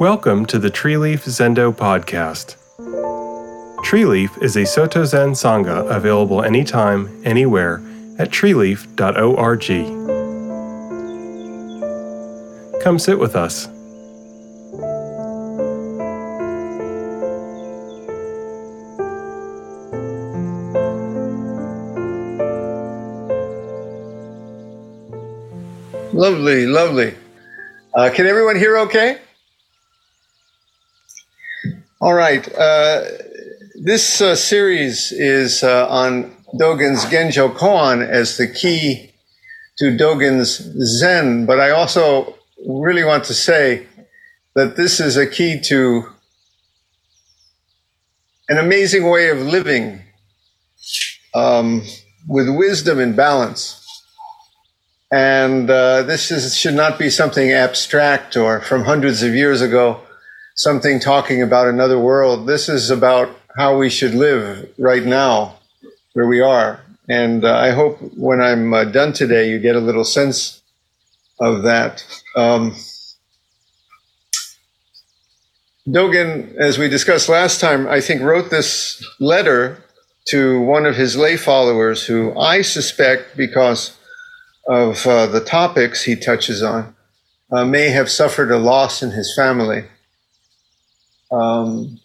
Welcome to the Treeleaf Zendo podcast. Treeleaf is a Soto Zen Sangha available anytime, anywhere at treeleaf.org. Come sit with us. Lovely, lovely. Uh, can everyone hear okay? All right. Uh, this uh, series is uh, on Dogen's Genjo Koan as the key to Dogen's Zen, but I also really want to say that this is a key to an amazing way of living um, with wisdom and balance. And uh, this is, should not be something abstract or from hundreds of years ago something talking about another world. This is about how we should live right now, where we are. And uh, I hope when I'm uh, done today, you get a little sense of that. Um, Dogen, as we discussed last time, I think wrote this letter to one of his lay followers who I suspect, because of uh, the topics he touches on, uh, may have suffered a loss in his family. Um,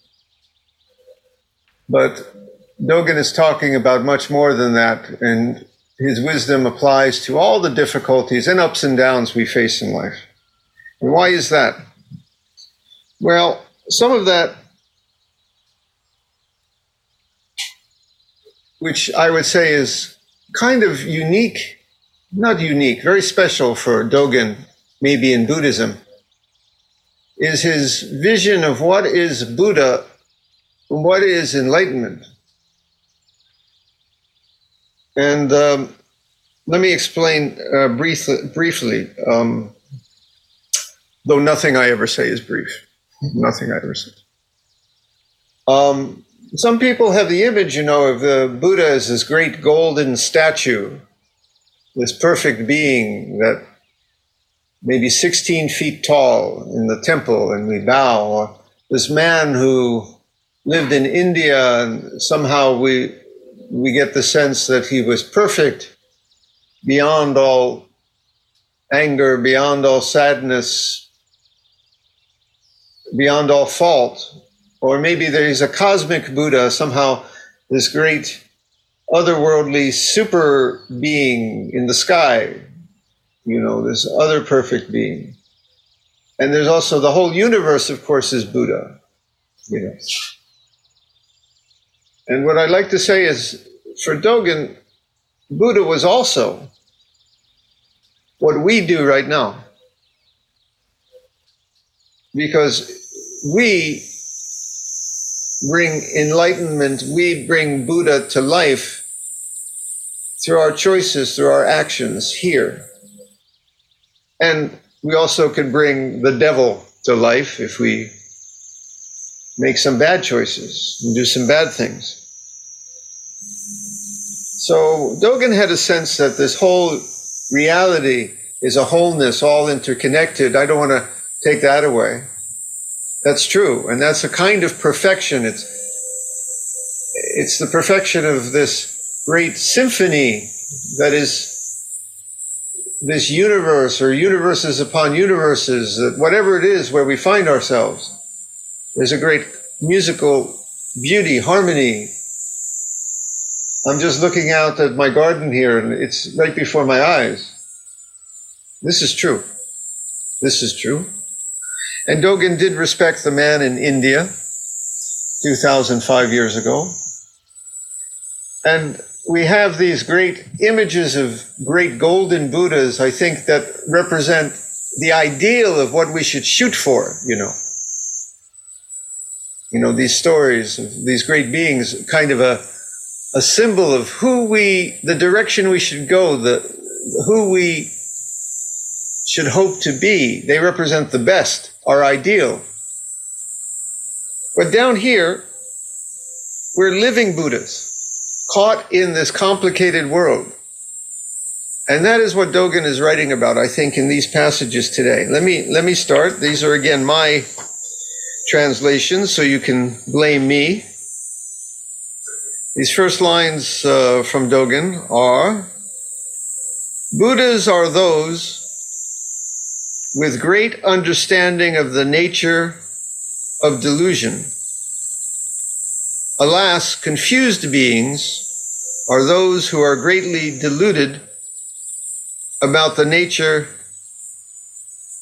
but Dogen is talking about much more than that, and his wisdom applies to all the difficulties and ups and downs we face in life. And why is that? Well, some of that, which I would say is kind of unique, not unique, very special for Dogen, maybe in Buddhism, is his vision of what is Buddha and what is enlightenment. And um, let me explain uh, brief, briefly, um, though nothing I ever say is brief. Nothing I ever say. Um, some people have the image, you know, of the Buddha as this great golden statue, this perfect being that maybe 16 feet tall in the temple and we bow, this man who lived in India and somehow we, we get the sense that he was perfect beyond all anger, beyond all sadness, beyond all fault. Or maybe there is a cosmic Buddha, somehow this great otherworldly super being in the sky you know, this other perfect being. And there's also the whole universe, of course, is Buddha. You know. And what I'd like to say is for Dogen, Buddha was also what we do right now. Because we bring enlightenment, we bring Buddha to life through our choices, through our actions here. And we also can bring the devil to life if we make some bad choices and do some bad things. So Dogen had a sense that this whole reality is a wholeness, all interconnected. I don't want to take that away. That's true, and that's a kind of perfection. It's it's the perfection of this great symphony that is this universe or universes upon universes, that whatever it is where we find ourselves, there's a great musical beauty, harmony. I'm just looking out at my garden here and it's right before my eyes. This is true. This is true. And Dogen did respect the man in India 2005 years ago. And we have these great images of great golden Buddhas, I think, that represent the ideal of what we should shoot for, you know. You know, these stories of these great beings, kind of a, a symbol of who we, the direction we should go, the, who we should hope to be. They represent the best, our ideal. But down here, we're living Buddhas caught in this complicated world. And that is what Dogen is writing about, I think, in these passages today. Let me, let me start. These are again my translations, so you can blame me. These first lines uh, from Dogen are Buddhas are those with great understanding of the nature of delusion. Alas, confused beings are those who are greatly deluded about the nature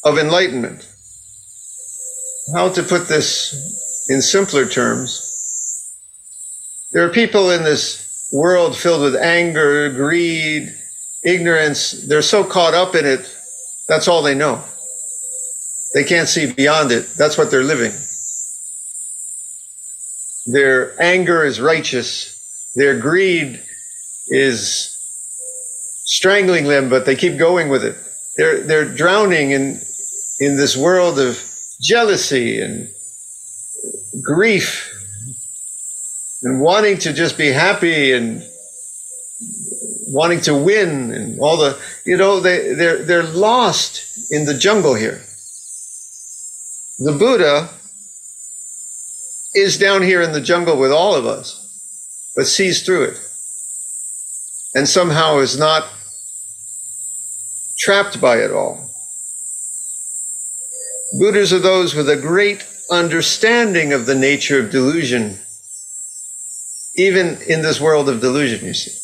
of enlightenment. How to put this in simpler terms? There are people in this world filled with anger, greed, ignorance. They're so caught up in it, that's all they know. They can't see beyond it. That's what they're living. Their anger is righteous. Their greed is strangling them, but they keep going with it. They're, they're drowning in, in this world of jealousy and grief and wanting to just be happy and wanting to win and all the, you know, they, they're, they're lost in the jungle here. The Buddha is down here in the jungle with all of us, but sees through it and somehow is not trapped by it all. Buddhas are those with a great understanding of the nature of delusion, even in this world of delusion, you see.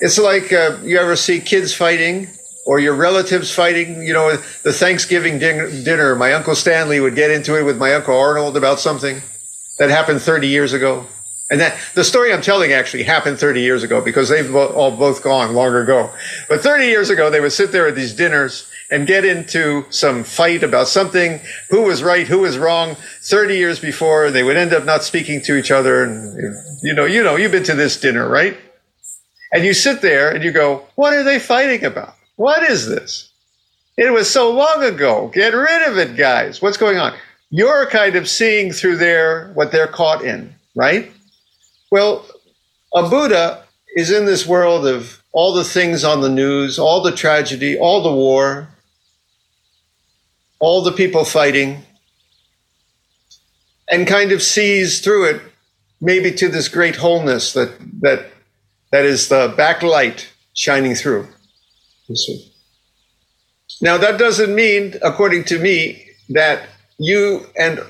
It's like uh, you ever see kids fighting or your relatives fighting, you know, the Thanksgiving dinner. My Uncle Stanley would get into it with my Uncle Arnold about something that happened 30 years ago. And that the story I'm telling actually happened 30 years ago because they've all both gone long ago. But 30 years ago, they would sit there at these dinners and get into some fight about something, who was right, who was wrong. 30 years before, they would end up not speaking to each other. And you know, you know, you've been to this dinner, right? And you sit there and you go, what are they fighting about? What is this? It was so long ago. Get rid of it, guys. What's going on? You're kind of seeing through their what they're caught in, right? Well, a Buddha is in this world of all the things on the news, all the tragedy, all the war, all the people fighting, and kind of sees through it maybe to this great wholeness that that that is the backlight shining through. Now that doesn't mean, according to me, that you and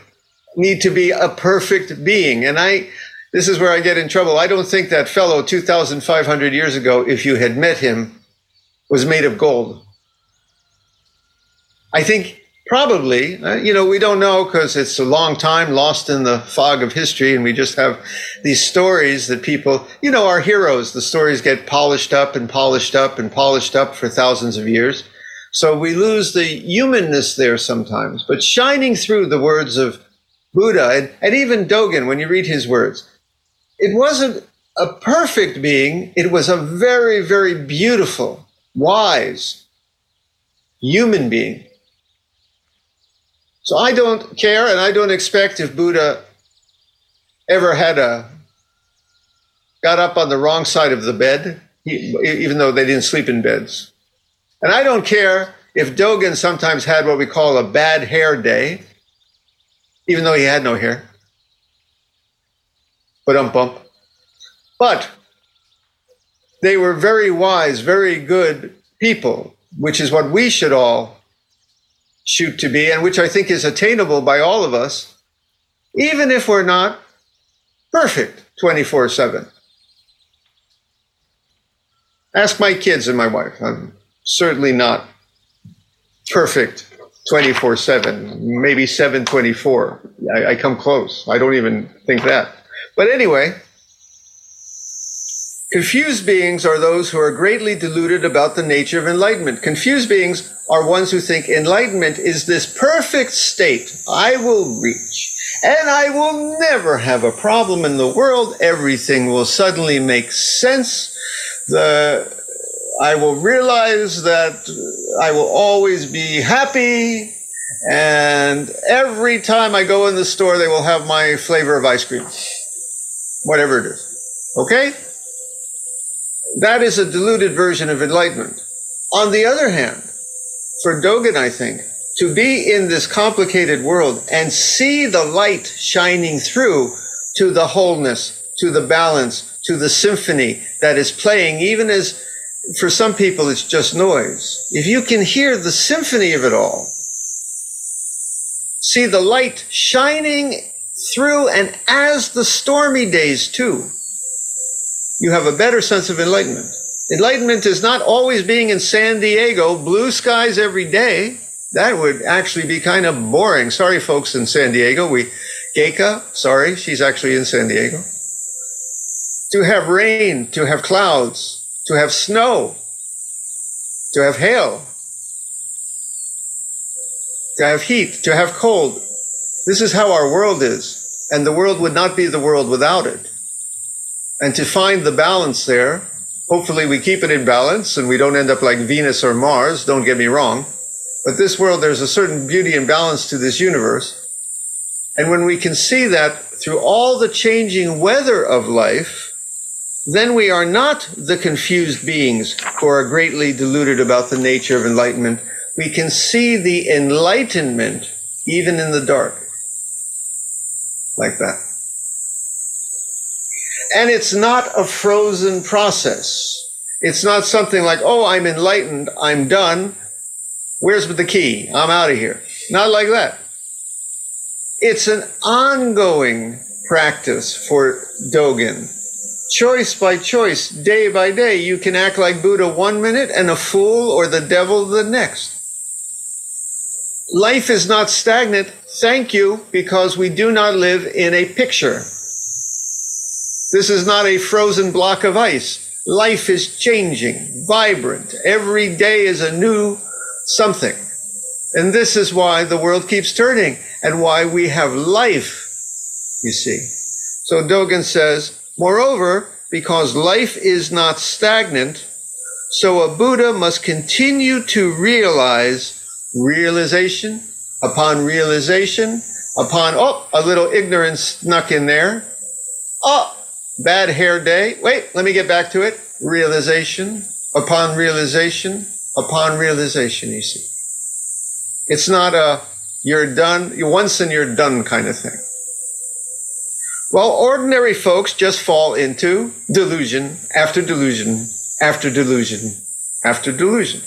need to be a perfect being. And I this is where I get in trouble. I don't think that fellow 2,500 years ago, if you had met him, was made of gold. I think probably, uh, you know, we don't know because it's a long time lost in the fog of history, and we just have these stories that people, you know, our heroes, the stories get polished up and polished up and polished up for thousands of years. So we lose the humanness there sometimes. But shining through the words of Buddha and, and even Dogen, when you read his words, it wasn't a perfect being, it was a very, very beautiful, wise human being. So I don't care and I don't expect if Buddha ever had a got up on the wrong side of the bed, even though they didn't sleep in beds. And I don't care if Dogen sometimes had what we call a bad hair day, even though he had no hair but um bump. But they were very wise, very good people, which is what we should all shoot to be, and which I think is attainable by all of us, even if we're not perfect 24 7. Ask my kids and my wife. I'm certainly not perfect 24 7, maybe 724. I, I come close. I don't even think that. But anyway, confused beings are those who are greatly deluded about the nature of enlightenment. Confused beings are ones who think enlightenment is this perfect state I will reach. And I will never have a problem in the world. Everything will suddenly make sense. The, I will realize that I will always be happy. And every time I go in the store, they will have my flavor of ice cream whatever it is. Okay? That is a diluted version of enlightenment. On the other hand, for Dogen, I think, to be in this complicated world and see the light shining through to the wholeness, to the balance, to the symphony that is playing, even as for some people it's just noise. If you can hear the symphony of it all, see the light shining through and as the stormy days too, you have a better sense of enlightenment. Enlightenment is not always being in San Diego, blue skies every day. That would actually be kind of boring. Sorry, folks in San Diego. We, Geika, sorry, she's actually in San Diego. To have rain, to have clouds, to have snow, to have hail, to have heat, to have cold. This is how our world is. And the world would not be the world without it. And to find the balance there, hopefully we keep it in balance and we don't end up like Venus or Mars, don't get me wrong. But this world, there's a certain beauty and balance to this universe. And when we can see that through all the changing weather of life, then we are not the confused beings who are greatly deluded about the nature of enlightenment. We can see the enlightenment even in the dark. Like that. And it's not a frozen process. It's not something like, oh, I'm enlightened, I'm done. Where's the key? I'm out of here. Not like that. It's an ongoing practice for Dogen. Choice by choice, day by day, you can act like Buddha one minute and a fool or the devil the next. Life is not stagnant, thank you, because we do not live in a picture. This is not a frozen block of ice. Life is changing, vibrant. Every day is a new something. And this is why the world keeps turning and why we have life, you see. So Dogen says, moreover, because life is not stagnant, so a Buddha must continue to realize realization upon realization upon, oh, a little ignorance snuck in there. Oh, bad hair day. Wait, let me get back to it. Realization upon realization upon realization, you see. It's not a you're done, you once and you're done kind of thing. Well, ordinary folks just fall into delusion after delusion after delusion after delusion.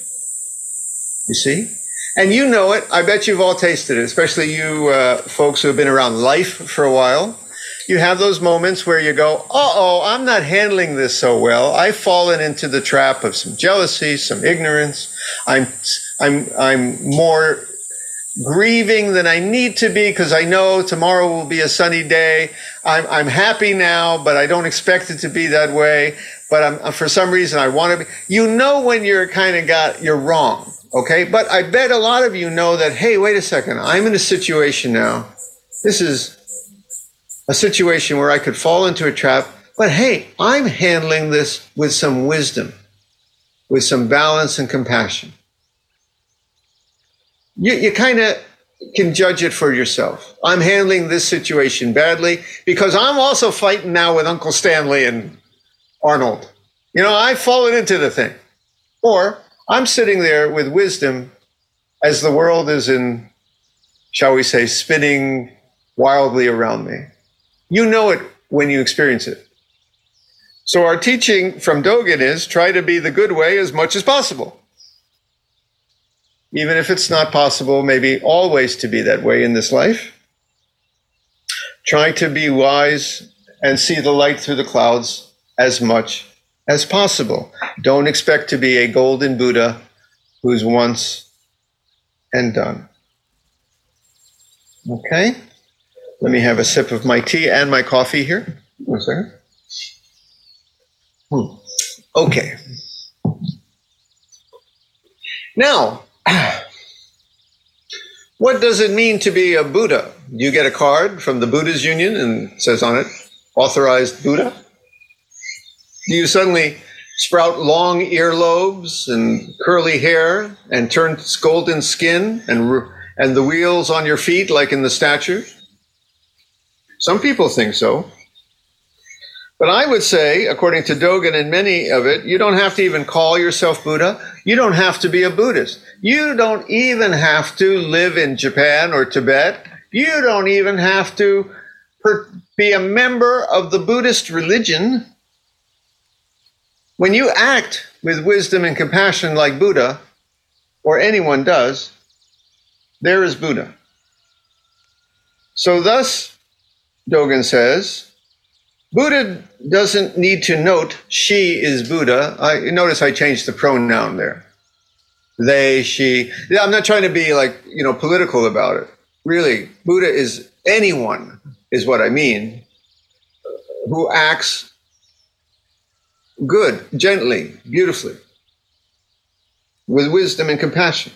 You see? And you know it. I bet you've all tasted it, especially you uh, folks who have been around life for a while you have those moments where you go, uh oh, I'm not handling this so well. I've fallen into the trap of some jealousy, some ignorance. I'm, I'm, I'm more grieving than I need to be because I know tomorrow will be a sunny day. I'm, I'm happy now, but I don't expect it to be that way. But I'm, for some reason, I want to be. You know when you're kind of got, you're wrong. Okay. But I bet a lot of you know that, hey, wait a second. I'm in a situation now. This is a situation where I could fall into a trap. But hey, I'm handling this with some wisdom, with some balance and compassion. You, you kind of can judge it for yourself. I'm handling this situation badly because I'm also fighting now with Uncle Stanley and Arnold. You know, I've fallen into the thing. Or I'm sitting there with wisdom as the world is in, shall we say, spinning wildly around me. You know it when you experience it. So our teaching from Dogen is try to be the good way as much as possible. Even if it's not possible, maybe always to be that way in this life. Try to be wise and see the light through the clouds as much as possible. Don't expect to be a golden Buddha who's once and done. Okay? Let me have a sip of my tea and my coffee here. One second. Hmm. Okay. Now, what does it mean to be a Buddha? You get a card from the Buddha's Union and says on it, authorized Buddha? Do you suddenly sprout long earlobes and curly hair and turn golden skin and, and the wheels on your feet like in the statues? Some people think so. But I would say, according to Dogen and many of it, you don't have to even call yourself Buddha. You don't have to be a Buddhist. You don't even have to live in Japan or Tibet. You don't even have to be a member of the Buddhist religion. When you act with wisdom and compassion like Buddha, or anyone does, there is Buddha. So, thus, Dogen says, Buddha doesn't need to note she is Buddha. I notice I changed the pronoun there. They, she. Yeah, I'm not trying to be like, you know, political about it. Really, Buddha is anyone, is what I mean, who acts good, gently, beautifully, with wisdom and compassion.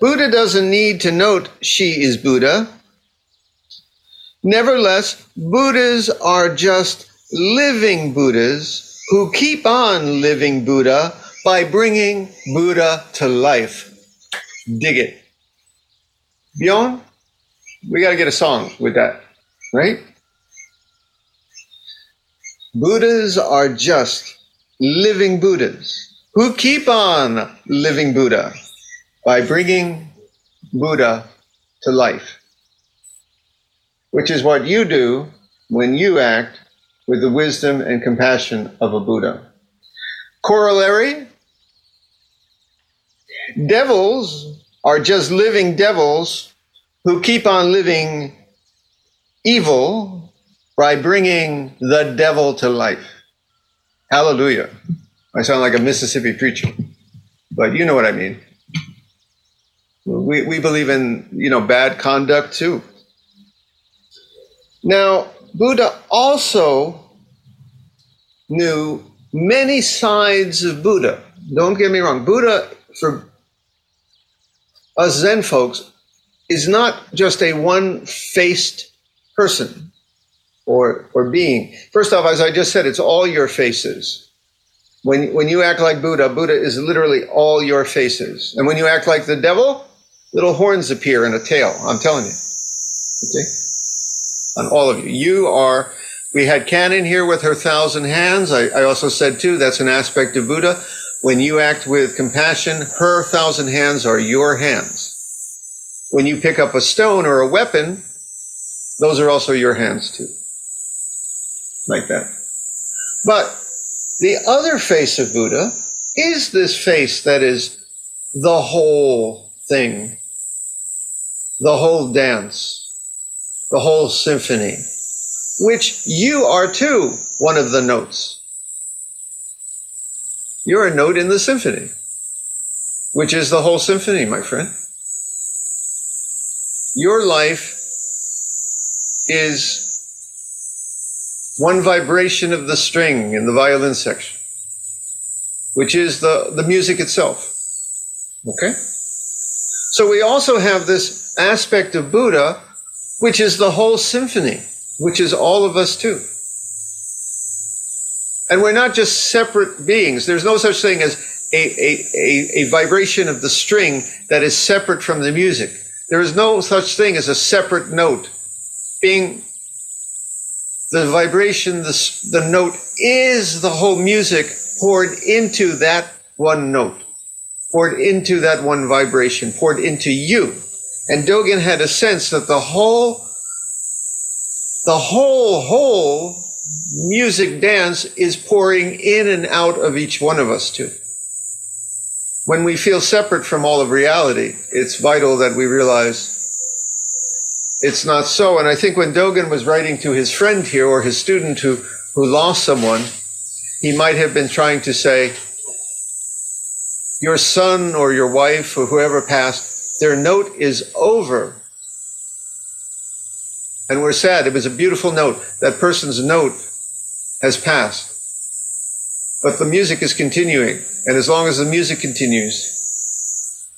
Buddha doesn't need to note she is Buddha. Nevertheless, Buddhas are just living Buddhas who keep on living Buddha by bringing Buddha to life. Dig it. Bjorn, we got to get a song with that, right? Buddhas are just living Buddhas who keep on living Buddha by bringing Buddha to life which is what you do when you act with the wisdom and compassion of a Buddha. Corollary devils are just living devils who keep on living evil by bringing the devil to life. Hallelujah. I sound like a Mississippi preacher, but you know what I mean. We, we believe in, you know, bad conduct too. Now, Buddha also knew many sides of Buddha. Don't get me wrong. Buddha, for us Zen folks, is not just a one faced person or, or being. First off, as I just said, it's all your faces. When, when you act like Buddha, Buddha is literally all your faces. And when you act like the devil, little horns appear and a tail. I'm telling you. Okay? on all of you. You are, we had Kannon here with her thousand hands. I, I also said too, that's an aspect of Buddha. When you act with compassion, her thousand hands are your hands. When you pick up a stone or a weapon, those are also your hands too. Like that. But the other face of Buddha is this face that is the whole thing, the whole dance the whole symphony, which you are too one of the notes. You're a note in the symphony, which is the whole symphony, my friend. Your life is one vibration of the string in the violin section, which is the, the music itself. Okay? So we also have this aspect of Buddha which is the whole symphony, which is all of us too. And we're not just separate beings. There's no such thing as a, a, a, a, vibration of the string that is separate from the music. There is no such thing as a separate note. Being the vibration, the, the note is the whole music poured into that one note, poured into that one vibration, poured into you. And Dogen had a sense that the whole, the whole, whole music dance is pouring in and out of each one of us too. When we feel separate from all of reality, it's vital that we realize it's not so. And I think when Dogen was writing to his friend here or his student who, who lost someone, he might have been trying to say, your son or your wife or whoever passed their note is over. And we're sad. It was a beautiful note. That person's note has passed. But the music is continuing. And as long as the music continues,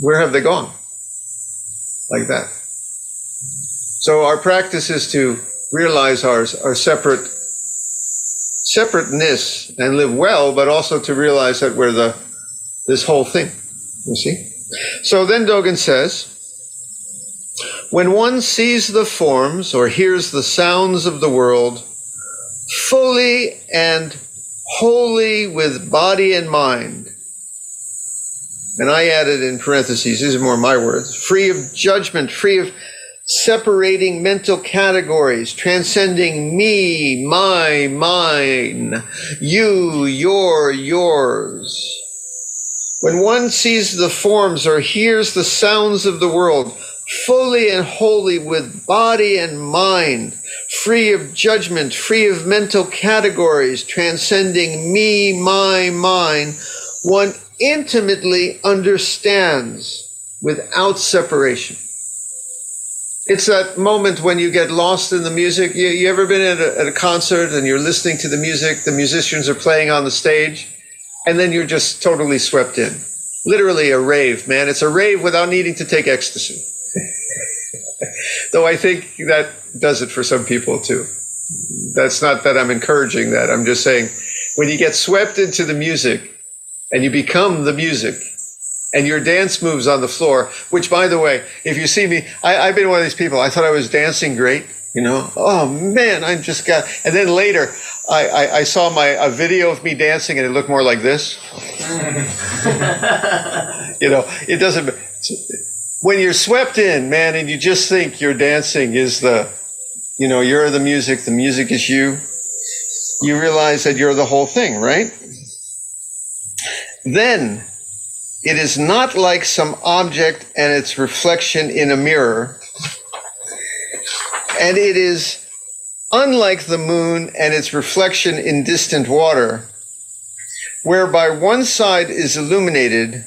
where have they gone? Like that. So our practice is to realize our, our separate separateness and live well, but also to realize that we're the this whole thing. You see? So then Dogen says, when one sees the forms or hears the sounds of the world fully and wholly with body and mind. And I added in parentheses, these are more my words, free of judgment, free of separating mental categories, transcending me, my, mine, you, your, yours. When one sees the forms or hears the sounds of the world, fully and wholly with body and mind, free of judgment, free of mental categories, transcending me, my, mine, one intimately understands without separation. It's that moment when you get lost in the music. You, you ever been at a, at a concert and you're listening to the music, the musicians are playing on the stage, and then you're just totally swept in. Literally a rave, man. It's a rave without needing to take ecstasy. Though I think that does it for some people too. That's not that I'm encouraging that. I'm just saying when you get swept into the music and you become the music and your dance moves on the floor, which by the way, if you see me, I, I've been one of these people. I thought I was dancing great, you know. Oh man, I just got, and then later I, I, I saw my a video of me dancing and it looked more like this. you know, it doesn't when you're swept in, man, and you just think your dancing is the, you know, you're the music, the music is you, you realize that you're the whole thing, right? Then it is not like some object and its reflection in a mirror. And it is unlike the moon and its reflection in distant water, whereby one side is illuminated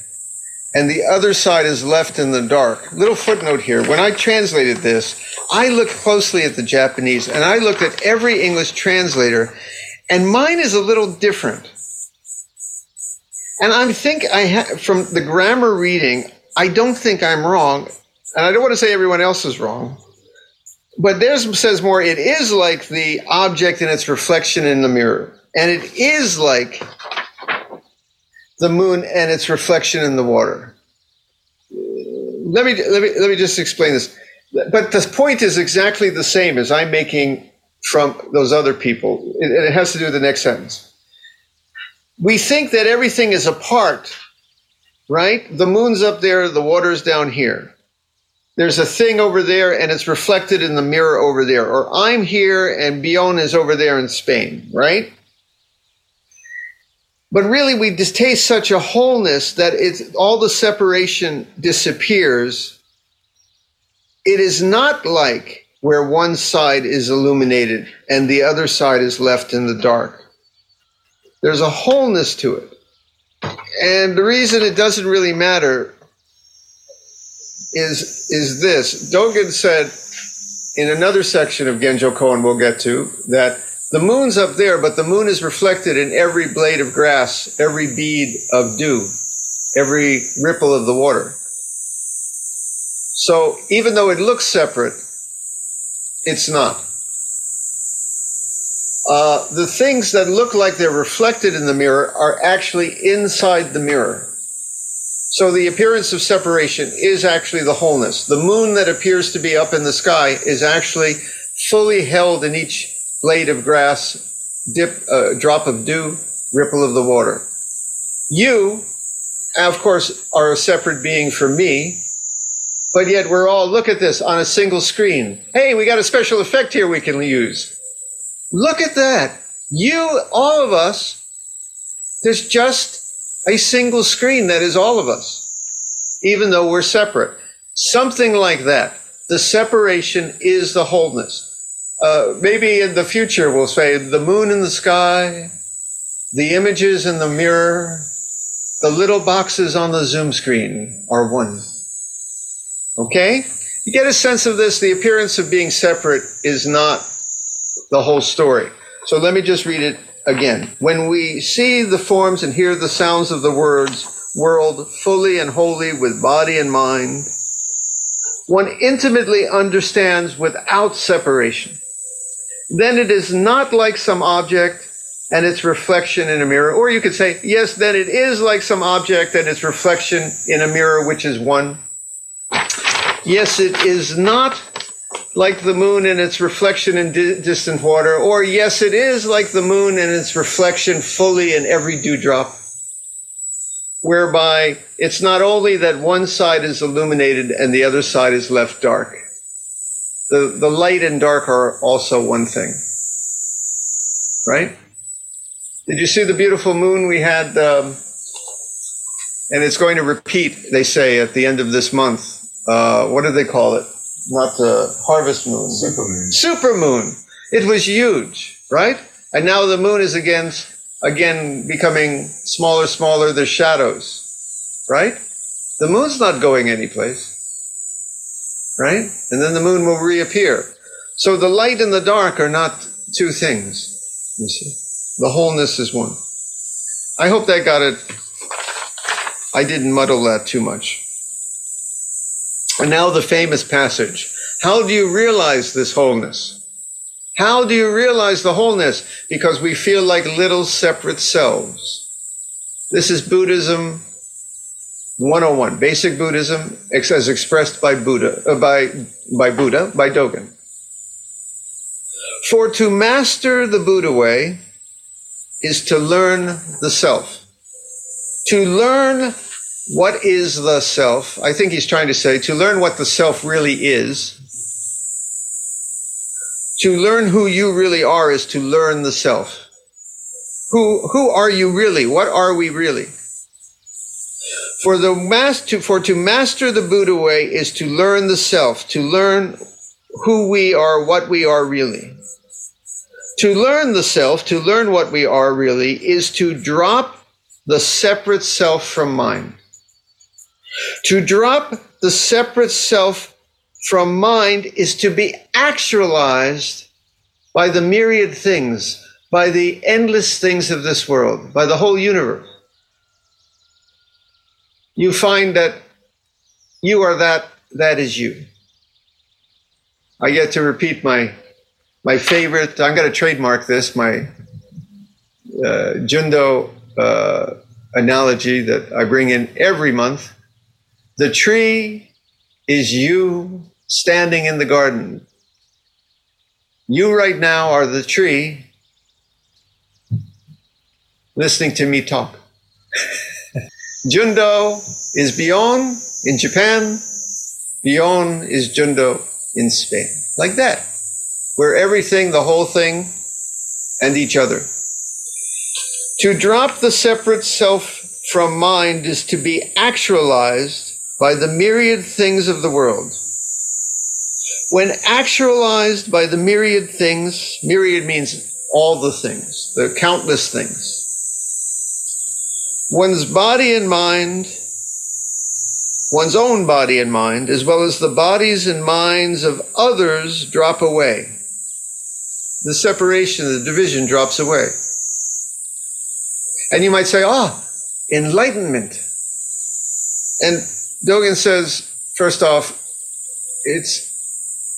and the other side is left in the dark. Little footnote here. When I translated this, I looked closely at the Japanese and I looked at every English translator, and mine is a little different. And I think I ha- from the grammar reading, I don't think I'm wrong, and I don't want to say everyone else is wrong. But theirs says more, it is like the object and its reflection in the mirror. And it is like the moon and its reflection in the water. Let me let me let me just explain this. But the point is exactly the same as I'm making from those other people. And it has to do with the next sentence. We think that everything is apart, right? The moon's up there, the water's down here. There's a thing over there and it's reflected in the mirror over there. Or I'm here and Bion is over there in Spain, right? But really, we taste such a wholeness that it's, all the separation disappears. It is not like where one side is illuminated and the other side is left in the dark. There's a wholeness to it. And the reason it doesn't really matter is, is this. Dogen said in another section of Genjo Koan we'll get to that the moon's up there, but the moon is reflected in every blade of grass, every bead of dew, every ripple of the water. So even though it looks separate, it's not. Uh, the things that look like they're reflected in the mirror are actually inside the mirror. So the appearance of separation is actually the wholeness. The moon that appears to be up in the sky is actually fully held in each blade of grass, dip, uh, drop of dew, ripple of the water. You, of course, are a separate being from me, but yet we're all, look at this on a single screen. Hey, we got a special effect here we can use. Look at that. You, all of us, there's just a single screen that is all of us, even though we're separate. Something like that. The separation is the wholeness. Uh, maybe in the future we'll say the moon in the sky, the images in the mirror, the little boxes on the Zoom screen are one. Okay? You get a sense of this. The appearance of being separate is not the whole story. So let me just read it again. When we see the forms and hear the sounds of the words, world fully and wholly with body and mind, one intimately understands without separation then it is not like some object and its reflection in a mirror. Or you could say, yes, then it is like some object and its reflection in a mirror, which is one. Yes, it is not like the moon and its reflection in di- distant water, or yes, it is like the moon and its reflection fully in every dewdrop, whereby it's not only that one side is illuminated and the other side is left dark. The, the light and dark are also one thing. Right? Did you see the beautiful moon we had? Um, and it's going to repeat, they say, at the end of this month. Uh, what do they call it? Not the harvest moon. super moon. It was huge, right? And now the moon is again, again becoming smaller, smaller. There's shadows, right? The moon's not going anyplace, right? And then the moon will reappear. So the light and the dark are not two things, you see. The wholeness is one. I hope that got it. I didn't muddle that too much. And now the famous passage. How do you realize this wholeness? How do you realize the wholeness? Because we feel like little separate selves. This is Buddhism 101, basic Buddhism as expressed by Buddha, uh, by, by Buddha, by Dogen. For to master the Buddha way is to learn the self. To learn what is the self, I think he's trying to say, to learn what the self really is. To learn who you really are is to learn the self. Who, who are you really? What are we really? For the master, for to master the Buddha way is to learn the self, to learn who we are, what we are really. To learn the self, to learn what we are really, is to drop the separate self from mind. To drop the separate self from mind is to be actualized by the myriad things, by the endless things of this world, by the whole universe. You find that you are that, that is you. I get to repeat my my favorite. I'm going to trademark this. My uh, Jundo uh, analogy that I bring in every month. The tree is you standing in the garden. You right now are the tree listening to me talk. Jundo is Bion in Japan. Bion is Jundo in Spain. Like that. We're everything, the whole thing, and each other. To drop the separate self from mind is to be actualized by the myriad things of the world. When actualized by the myriad things, myriad means all the things, the countless things. One's body and mind, one's own body and mind, as well as the bodies and minds of others drop away. The separation, the division drops away. And you might say, ah, enlightenment. And Dogen says, first off, it's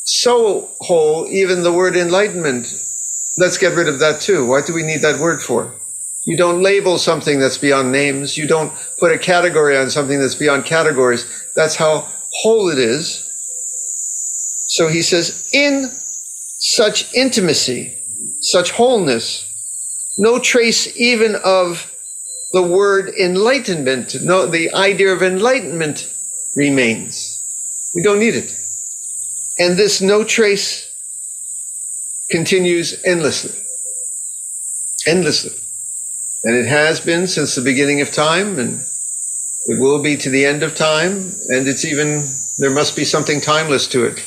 so whole, even the word enlightenment. Let's get rid of that too. What do we need that word for? You don't label something that's beyond names. You don't put a category on something that's beyond categories. That's how whole it is. So he says, in such intimacy, such wholeness, no trace even of the word enlightenment, no, the idea of enlightenment remains. We don't need it. And this no trace continues endlessly. Endlessly. And it has been since the beginning of time, and it will be to the end of time, and it's even, there must be something timeless to it,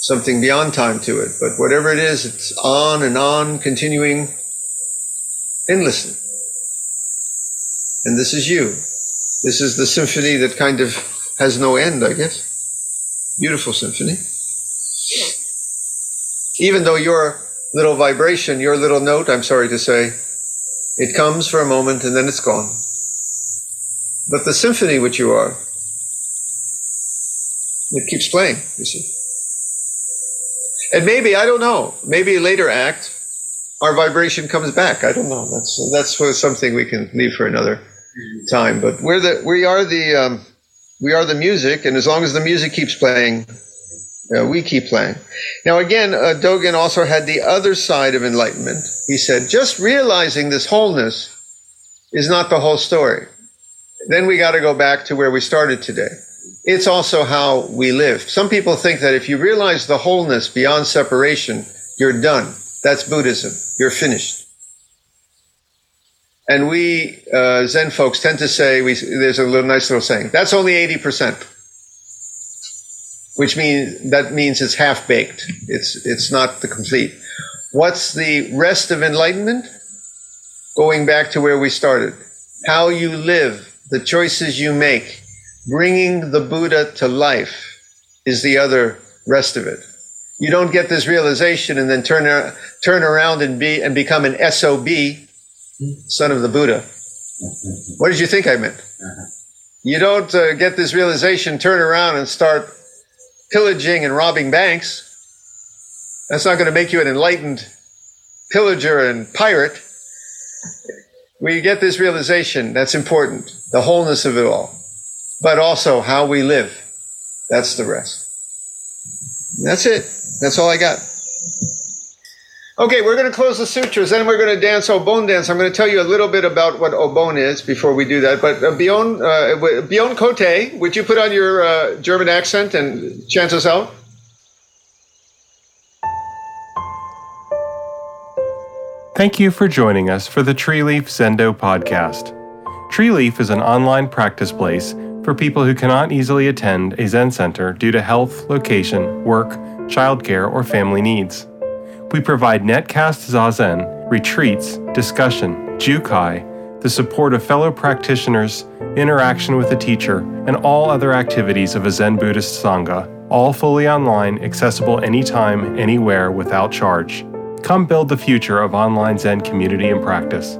something beyond time to it. But whatever it is, it's on and on, continuing endlessly. And this is you. This is the symphony that kind of has no end, I guess. Beautiful symphony. Even though your little vibration, your little note, I'm sorry to say, it comes for a moment and then it's gone. But the symphony which you are, it keeps playing, you see. And maybe, I don't know, maybe later act, our vibration comes back. I don't know. That's that's something we can leave for another time. But we're the we are the um, we are the music, and as long as the music keeps playing, uh, we keep playing. Now, again, uh, Dogen also had the other side of enlightenment. He said, just realizing this wholeness is not the whole story. Then we got to go back to where we started today. It's also how we live. Some people think that if you realize the wholeness beyond separation, you're done. That's Buddhism. You're finished. And we uh, Zen folks tend to say, we, there's a little nice little saying, that's only 80%, which means that means it's half baked. It's, it's not the complete. What's the rest of enlightenment? Going back to where we started. How you live, the choices you make, bringing the Buddha to life is the other rest of it. You don't get this realization and then turn, turn around and be and become an SOB, son of the Buddha. What did you think I meant? You don't uh, get this realization, turn around and start pillaging and robbing banks. That's not going to make you an enlightened pillager and pirate. We get this realization, that's important, the wholeness of it all, but also how we live. That's the rest. That's it. That's all I got. Okay, we're going to close the sutras, then we're going to dance Obon dance. I'm going to tell you a little bit about what Obon is before we do that. But uh, Bion, uh, Bion Kote, would you put on your uh, German accent and chant us out? Thank you for joining us for the Treeleaf Zendo podcast. Treeleaf is an online practice place for people who cannot easily attend a Zen center due to health, location, work, childcare, or family needs. We provide netcast zazen, retreats, discussion, jukai, the support of fellow practitioners, interaction with a teacher, and all other activities of a Zen Buddhist Sangha, all fully online, accessible anytime, anywhere, without charge. Come build the future of online Zen community and practice.